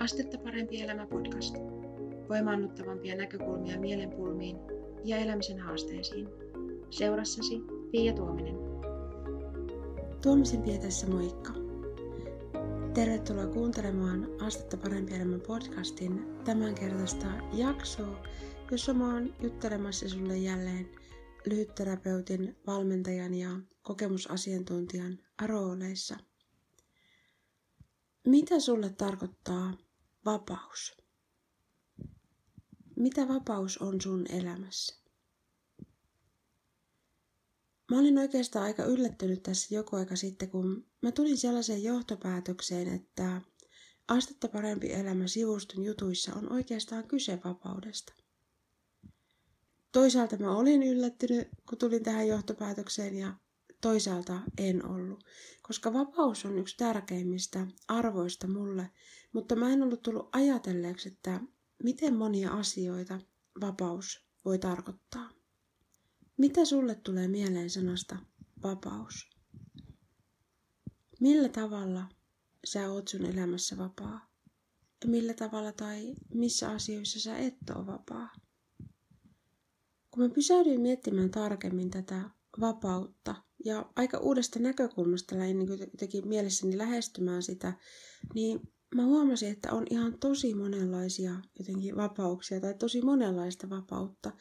Astetta parempi elämä podcast. Voimaannuttavampia näkökulmia mielenpulmiin ja elämisen haasteisiin. Seurassasi Pia Tuominen. Tuomisen Pietessä moikka. Tervetuloa kuuntelemaan Astetta parempi elämä podcastin tämänkertaista jaksoa, jossa mä oon juttelemassa sulle jälleen lyhytterapeutin, valmentajan ja kokemusasiantuntijan rooleissa – mitä sulle tarkoittaa vapaus? Mitä vapaus on sun elämässä? Mä olin oikeastaan aika yllättynyt tässä joku aika sitten, kun mä tulin sellaiseen johtopäätökseen, että Astetta parempi elämä sivuston jutuissa on oikeastaan kyse vapaudesta. Toisaalta mä olin yllättynyt, kun tulin tähän johtopäätökseen ja toisaalta en ollut. Koska vapaus on yksi tärkeimmistä arvoista mulle, mutta mä en ollut tullut ajatelleeksi, että miten monia asioita vapaus voi tarkoittaa. Mitä sulle tulee mieleen sanasta vapaus? Millä tavalla sä oot sun elämässä vapaa? Millä tavalla tai missä asioissa sä et ole vapaa? Kun mä pysähdyin miettimään tarkemmin tätä vapautta ja aika uudesta näkökulmasta lähdin niin jotenkin mielessäni lähestymään sitä, niin mä huomasin, että on ihan tosi monenlaisia jotenkin vapauksia tai tosi monenlaista vapautta.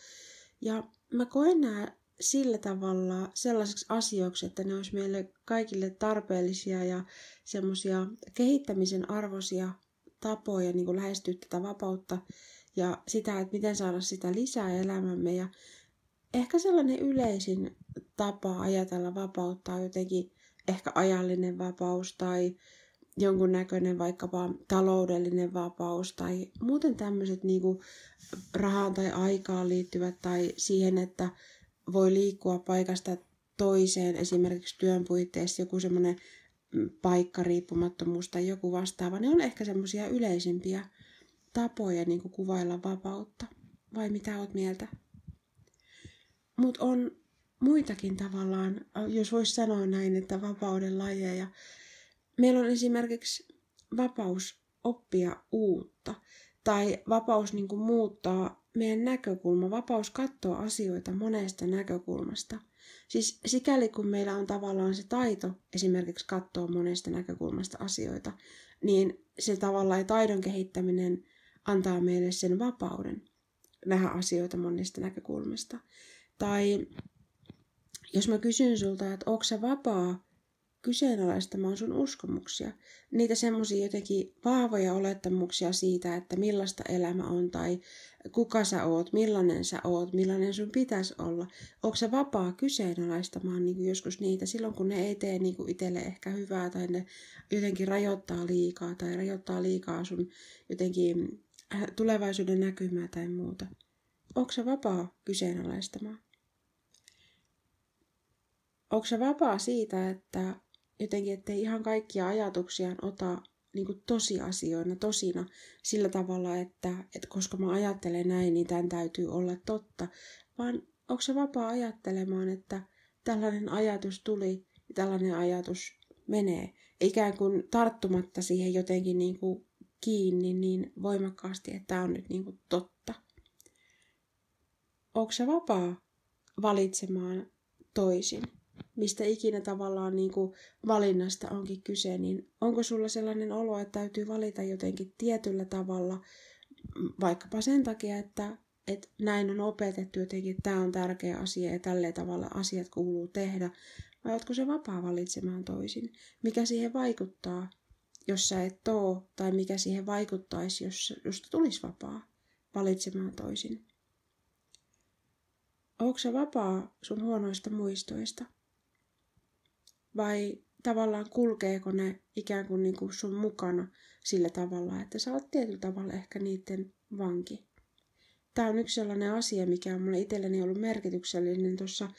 Ja mä koen nämä sillä tavalla sellaiseksi asioiksi, että ne olisi meille kaikille tarpeellisia ja semmoisia kehittämisen arvoisia tapoja niin lähestyä tätä vapautta ja sitä, että miten saada sitä lisää elämämme. Ja ehkä sellainen yleisin tapa ajatella vapautta on jotenkin ehkä ajallinen vapaus tai jonkun näköinen vaikkapa taloudellinen vapaus tai muuten tämmöiset niinku rahaan tai aikaan liittyvät tai siihen, että voi liikkua paikasta toiseen esimerkiksi työn puitteissa joku semmoinen paikkariippumattomuus tai joku vastaava, ne on ehkä semmoisia yleisimpiä tapoja niin kuin kuvailla vapautta. Vai mitä oot mieltä? Mutta on muitakin tavallaan, jos voisi sanoa näin, että vapauden lajeja. Meillä on esimerkiksi vapaus oppia uutta tai vapaus niin kuin muuttaa meidän näkökulma, vapaus katsoa asioita monesta näkökulmasta. Siis sikäli kun meillä on tavallaan se taito esimerkiksi katsoa monesta näkökulmasta asioita, niin se tavallaan taidon kehittäminen antaa meille sen vapauden nähdä asioita monesta näkökulmasta. Tai jos mä kysyn sulta, että onko se vapaa kyseenalaistamaan sun uskomuksia, niitä semmoisia jotenkin vahvoja olettamuksia siitä, että millaista elämä on tai kuka sä oot, millainen sä oot, millainen sun pitäisi olla. Onko se vapaa kyseenalaistamaan niin joskus niitä silloin, kun ne ei tee niin itselle ehkä hyvää tai ne jotenkin rajoittaa liikaa tai rajoittaa liikaa sun jotenkin äh, tulevaisuuden näkymää tai muuta. Onko se vapaa kyseenalaistamaan? Onko se vapaa siitä, että jotenkin, ettei ihan kaikkia ajatuksiaan ota niin kuin tosiasioina, tosina sillä tavalla, että, että koska mä ajattelen näin, niin tämän täytyy olla totta, vaan onko se vapaa ajattelemaan, että tällainen ajatus tuli ja tällainen ajatus menee, ikään kuin tarttumatta siihen jotenkin niin kuin kiinni niin voimakkaasti, että tämä on nyt niin kuin totta. Onko se vapaa valitsemaan toisin? Mistä ikinä tavallaan niin kuin valinnasta onkin kyse, niin onko sulla sellainen olo, että täytyy valita jotenkin tietyllä tavalla, vaikkapa sen takia, että, että näin on opetettu jotenkin, että tämä on tärkeä asia ja tällä tavalla asiat kuuluu tehdä, vai oletko se vapaa valitsemaan toisin? Mikä siihen vaikuttaa, jos sä et oo, tai mikä siihen vaikuttaisi, jos, jos tulisi vapaa valitsemaan toisin? Onko se vapaa sun huonoista muistoista? Vai tavallaan kulkeeko ne ikään kuin, niin kuin sun mukana sillä tavalla, että sä oot tietyllä tavalla ehkä niiden vanki. Tämä on yksi sellainen asia, mikä on mulle itselleni ollut merkityksellinen tuossa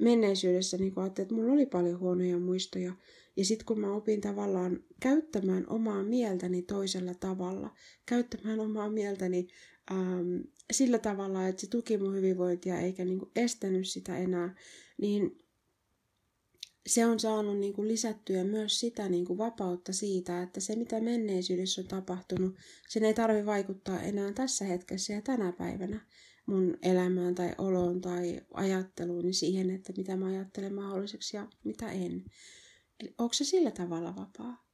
menneisyydessä, niin kun että mulla oli paljon huonoja muistoja. Ja sitten kun mä opin tavallaan käyttämään omaa mieltäni toisella tavalla, käyttämään omaa mieltäni ähm, sillä tavalla, että se tuki mun hyvinvointia eikä niin estänyt sitä enää, niin se on saanut niin kuin lisättyä myös sitä niin kuin vapautta siitä, että se mitä menneisyydessä on tapahtunut, sen ei tarvi vaikuttaa enää tässä hetkessä ja tänä päivänä mun elämään tai oloon tai ajatteluun, niin siihen, että mitä mä ajattelen mahdolliseksi ja mitä en. Eli onko se sillä tavalla vapaa?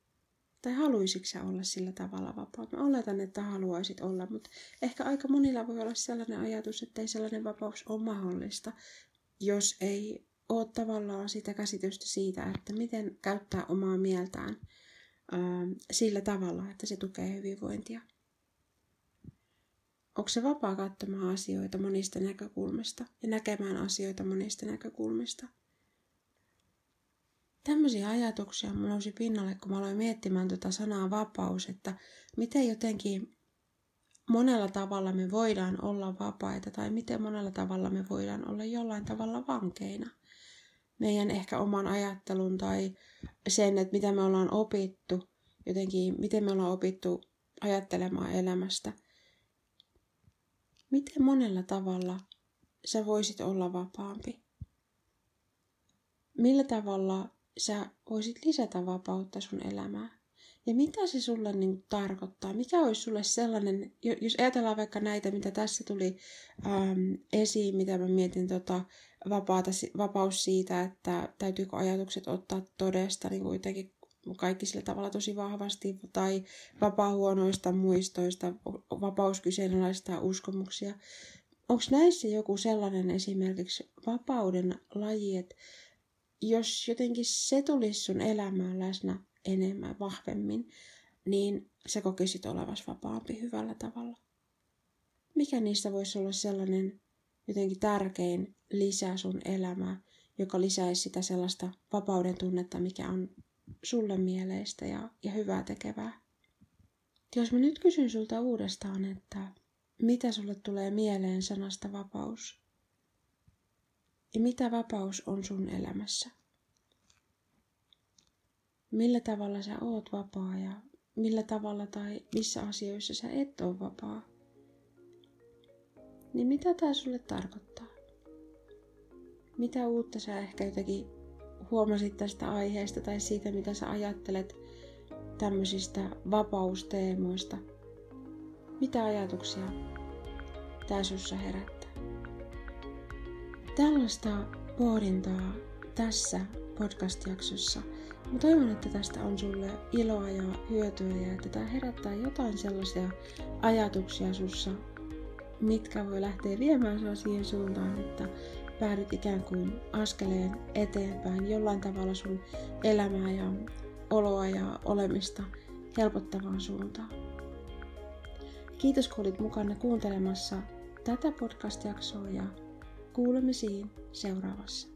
Tai haluaisitko sä olla sillä tavalla vapaa? Mä oletan, että haluaisit olla, mutta ehkä aika monilla voi olla sellainen ajatus, että ei sellainen vapaus ole mahdollista, jos ei ole tavallaan sitä käsitystä siitä, että miten käyttää omaa mieltään ää, sillä tavalla, että se tukee hyvinvointia. Onko se vapaa katsomaan asioita monista näkökulmista ja näkemään asioita monista näkökulmista? Tämmöisiä ajatuksia mulla nousi pinnalle, kun mä aloin miettimään tuota sanaa vapaus, että miten jotenkin monella tavalla me voidaan olla vapaita tai miten monella tavalla me voidaan olla jollain tavalla vankeina. Meidän ehkä oman ajattelun tai sen, että mitä me ollaan opittu, jotenkin miten me ollaan opittu ajattelemaan elämästä. Miten monella tavalla sä voisit olla vapaampi? Millä tavalla sä voisit lisätä vapautta sun elämään? Ja mitä se sulle niin tarkoittaa? Mikä olisi sulle sellainen, jos ajatellaan vaikka näitä, mitä tässä tuli ähm, esiin, mitä mä mietin tota, vapaata, vapaus siitä, että täytyykö ajatukset ottaa todesta niin kuitenkin kaikki sillä tavalla tosi vahvasti, tai vapaa huonoista muistoista, vapaus kyseenalaistaa uskomuksia. Onko näissä joku sellainen esimerkiksi vapauden laji, että jos jotenkin se tulisi sun elämään läsnä enemmän, vahvemmin, niin se kokisit olevas vapaampi hyvällä tavalla. Mikä niistä voisi olla sellainen jotenkin tärkein lisä sun elämää, joka lisäisi sitä sellaista vapauden tunnetta, mikä on sulle mieleistä ja, ja hyvää tekevää. Jos mä nyt kysyn sulta uudestaan, että mitä sulle tulee mieleen sanasta vapaus? Ja mitä vapaus on sun elämässä? Millä tavalla sä oot vapaa ja millä tavalla tai missä asioissa sä et ole vapaa? Niin mitä tää sulle tarkoittaa? Mitä uutta sä ehkä jotenkin huomasit tästä aiheesta tai siitä, mitä sä ajattelet tämmöisistä vapausteemoista? Mitä ajatuksia tää sussa herättää? Tällaista pohdintaa tässä podcast-jaksossa. Mä toivon, että tästä on sulle iloa ja hyötyä ja että tämä herättää jotain sellaisia ajatuksia sussa, mitkä voi lähteä viemään sinua siihen suuntaan, että päädyt ikään kuin askeleen eteenpäin jollain tavalla sun elämää ja oloa ja olemista helpottavaan suuntaan. Kiitos kun olit mukana kuuntelemassa tätä podcast-jaksoa ja kuulemisiin seuraavassa.